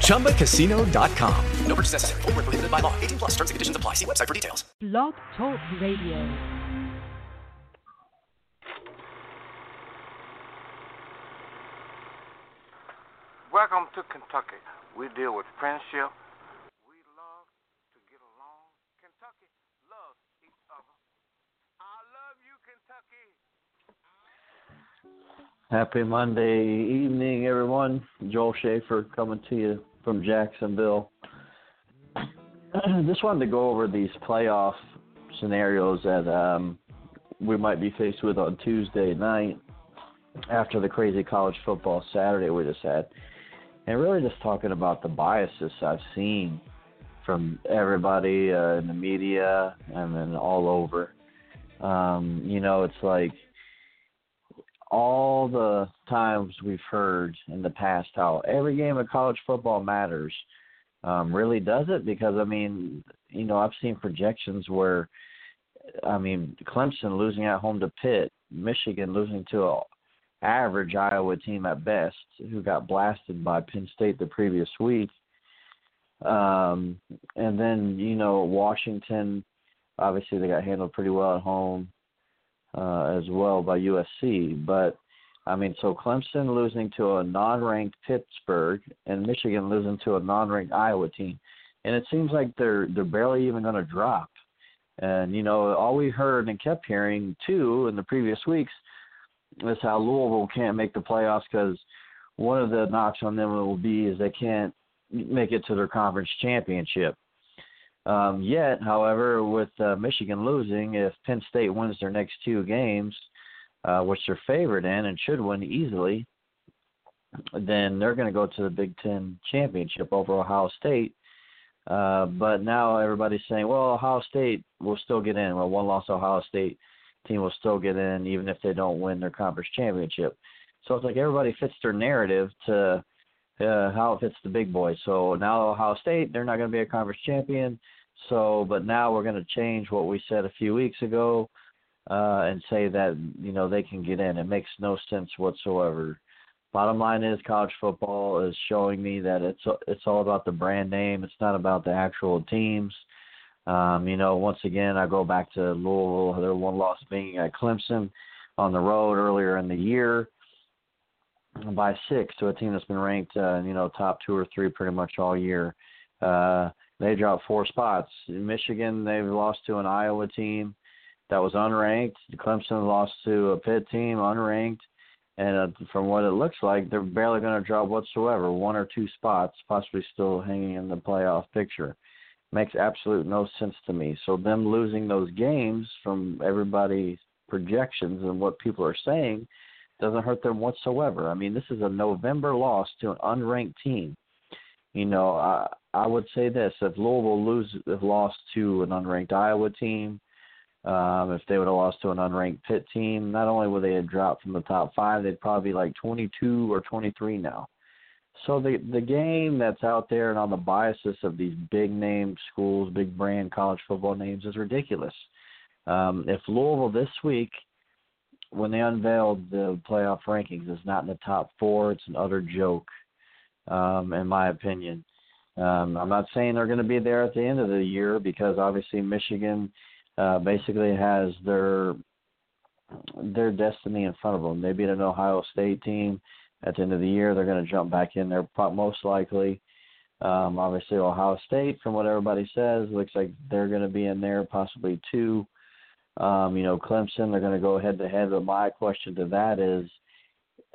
ChumbaCasino.com. No purchase necessary. Full prohibited by law. 18 plus terms and conditions apply. See website for details. Blog Talk Radio. Welcome to Kentucky. We deal with friendship Happy Monday evening, everyone. Joel Shaffer coming to you from Jacksonville. Just wanted to go over these playoff scenarios that um, we might be faced with on Tuesday night after the crazy college football Saturday we just had. And really just talking about the biases I've seen from everybody uh, in the media and then all over. Um, you know, it's like – all the times we've heard in the past how every game of college football matters. Um, really does it? Because I mean, you know, I've seen projections where, I mean, Clemson losing at home to Pitt, Michigan losing to a average Iowa team at best, who got blasted by Penn State the previous week. Um, and then you know Washington, obviously they got handled pretty well at home uh, as well by USC. But I mean, so Clemson losing to a non-ranked Pittsburgh and Michigan losing to a non-ranked Iowa team, and it seems like they're they're barely even going to drop. And you know, all we heard and kept hearing too in the previous weeks is how Louisville can't make the playoffs because one of the knocks on them will be is they can't make it to their conference championship. Um, yet, however, with uh, Michigan losing, if Penn State wins their next two games, uh, which they're favored in and should win easily, then they're going to go to the Big Ten championship over Ohio State. Uh, but now everybody's saying, well, Ohio State will still get in. Well, one loss Ohio State team will still get in even if they don't win their conference championship. So it's like everybody fits their narrative to uh, how it fits the big boys. So now Ohio State, they're not going to be a conference champion. So, but now we're going to change what we said a few weeks ago uh, and say that you know they can get in. It makes no sense whatsoever. Bottom line is, college football is showing me that it's it's all about the brand name. It's not about the actual teams. Um, you know, once again, I go back to Louisville. Their one loss being at Clemson on the road earlier in the year by six to a team that's been ranked, uh, you know, top two or three pretty much all year. Uh, they dropped four spots. In Michigan, they've lost to an Iowa team that was unranked. Clemson lost to a Pitt team, unranked. And uh, from what it looks like, they're barely going to drop whatsoever. One or two spots, possibly still hanging in the playoff picture. Makes absolute no sense to me. So them losing those games from everybody's projections and what people are saying – doesn't hurt them whatsoever. I mean, this is a November loss to an unranked team. You know, I I would say this: if Louisville lose, if lost to an unranked Iowa team, um, if they would have lost to an unranked Pitt team, not only would they have dropped from the top five, they'd probably be like 22 or 23 now. So the the game that's out there and on the biases of these big name schools, big brand college football names is ridiculous. Um, if Louisville this week when they unveiled the playoff rankings, it's not in the top four. It's an utter joke, um, in my opinion. Um, I'm not saying they're going to be there at the end of the year because obviously Michigan uh, basically has their their destiny in front of them. They beat an Ohio State team at the end of the year. They're going to jump back in there most likely. Um, obviously, Ohio State, from what everybody says, looks like they're going to be in there, possibly two. Um, you know, Clemson, they're going to go head to head. But my question to that is,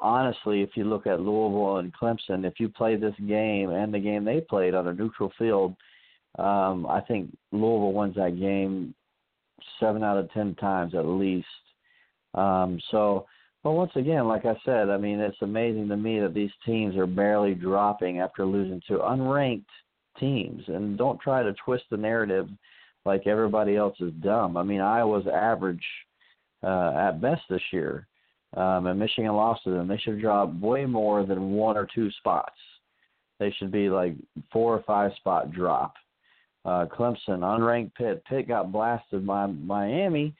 honestly, if you look at Louisville and Clemson, if you play this game and the game they played on a neutral field, um, I think Louisville wins that game seven out of ten times at least. Um, so, but once again, like I said, I mean, it's amazing to me that these teams are barely dropping after losing to unranked teams. And don't try to twist the narrative like everybody else is dumb. I mean, Iowa's average uh, at best this year, um, and Michigan lost to them. They should drop way more than one or two spots. They should be like four or five spot drop. Uh, Clemson, unranked Pitt. Pitt got blasted by Miami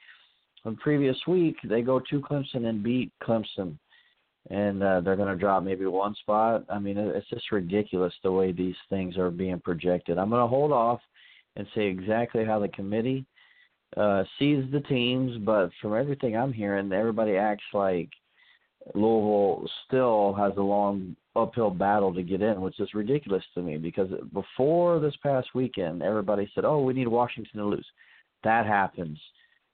the previous week. They go to Clemson and beat Clemson and uh, they're going to drop maybe one spot. I mean, it's just ridiculous the way these things are being projected. I'm going to hold off and say exactly how the committee uh, sees the teams, but from everything I'm hearing, everybody acts like Louisville still has a long uphill battle to get in, which is ridiculous to me because before this past weekend, everybody said, "Oh, we need Washington to lose." That happens.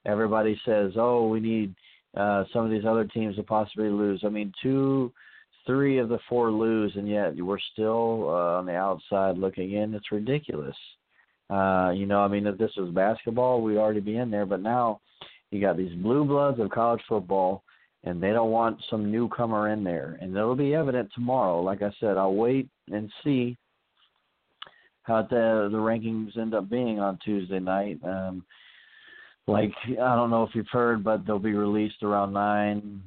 Everybody says, "Oh, we need." uh, some of these other teams to possibly lose. I mean, two, three of the four lose, and yet we're still uh, on the outside looking in. It's ridiculous. Uh, you know, I mean, if this was basketball, we'd already be in there. But now you got these blue bloods of college football, and they don't want some newcomer in there. And it'll be evident tomorrow. Like I said, I'll wait and see how the the rankings end up being on Tuesday night. Um, like I don't know if you've heard, but they'll be released around nine,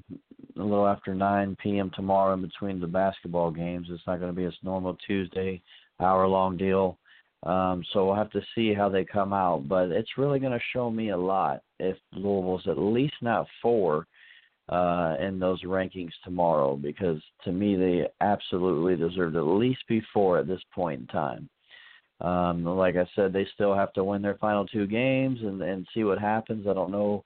a little after nine p.m. tomorrow in between the basketball games. It's not going to be a normal Tuesday hour long deal. Um, so we'll have to see how they come out, but it's really going to show me a lot if Louisville's at least not four uh, in those rankings tomorrow, because to me they absolutely deserve to at least be four at this point in time. Um, like I said, they still have to win their final two games and, and see what happens. I don't know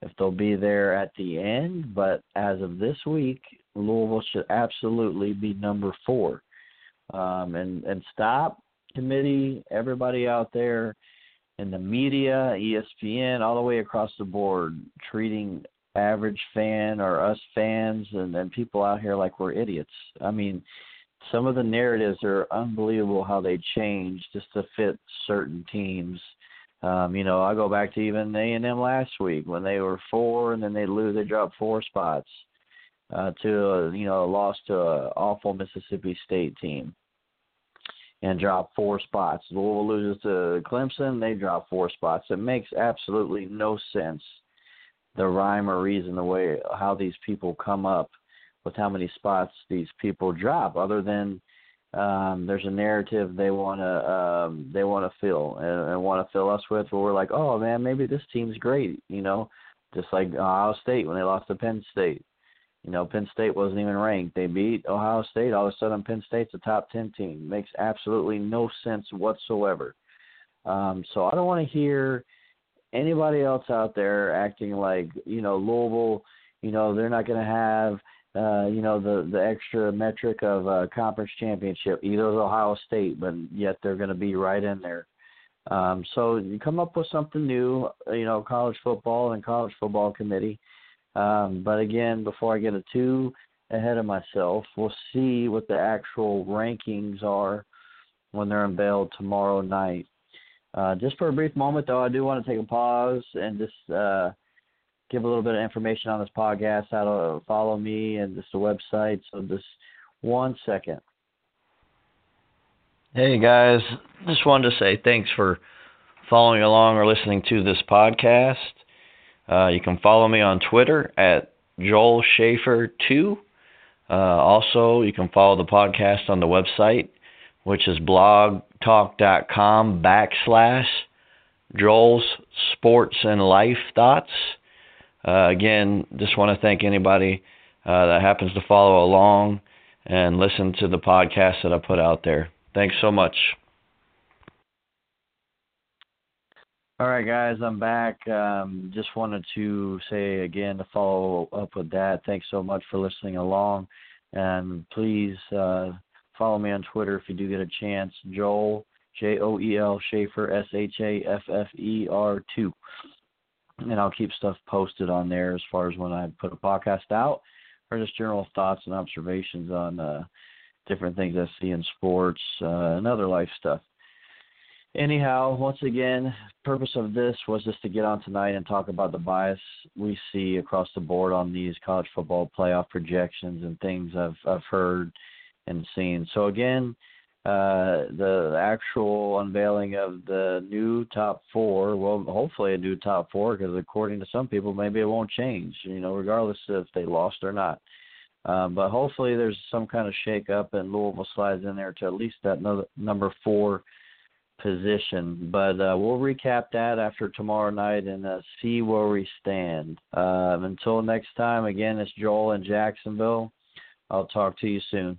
if they'll be there at the end, but as of this week, Louisville should absolutely be number four. Um, and and stop committee, everybody out there in the media, ESPN, all the way across the board, treating average fan or us fans and, and people out here like we're idiots. I mean, some of the narratives are unbelievable how they change just to fit certain teams. Um, you know, I go back to even A and M last week when they were four and then they lose, they dropped four spots uh, to a, you know a loss to an awful Mississippi State team and drop four spots. Louisville loses to Clemson, they drop four spots. It makes absolutely no sense the rhyme or reason the way how these people come up with how many spots these people drop, other than um, there's a narrative they want to um, they want to fill and, and want to fill us with. Where we're like, oh man, maybe this team's great, you know, just like Ohio State when they lost to Penn State. You know, Penn State wasn't even ranked. They beat Ohio State. All of a sudden, Penn State's a top ten team. Makes absolutely no sense whatsoever. Um, so I don't want to hear anybody else out there acting like you know Louisville. You know, they're not going to have uh, you know, the the extra metric of uh, conference championship. Either Ohio State, but yet they're going to be right in there. Um, so you come up with something new, you know, college football and college football committee. Um, but again, before I get it too ahead of myself, we'll see what the actual rankings are when they're unveiled tomorrow night. Uh, just for a brief moment, though, I do want to take a pause and just uh, give a little bit of information on this podcast, how to follow me, and just the website. So just one second. Hey guys, just wanted to say thanks for following along or listening to this podcast. Uh, you can follow me on Twitter at Joel Shaffer two. Uh, also, you can follow the podcast on the website, which is blogtalk.com backslash Joel's Sports and Life Thoughts. Uh, again, just want to thank anybody uh, that happens to follow along and listen to the podcast that I put out there. Thanks so much. All right, guys, I'm back. Um, just wanted to say again to follow up with that. Thanks so much for listening along, and please uh, follow me on Twitter if you do get a chance. Joel J O E L Shaffer S H A F F E R two and I'll keep stuff posted on there as far as when I put a podcast out or just general thoughts and observations on uh, different things I see in sports uh, and other life stuff. Anyhow, once again, purpose of this was just to get on tonight and talk about the bias we see across the board on these college football playoff projections and things I've I've heard and seen. So again, uh, the actual unveiling of the new top four. Well, hopefully a new top four, because according to some people, maybe it won't change. You know, regardless if they lost or not. Um, but hopefully there's some kind of shake up and Louisville slides in there to at least that no, number four position. But uh, we'll recap that after tomorrow night and uh, see where we stand. Um, until next time, again, it's Joel in Jacksonville. I'll talk to you soon.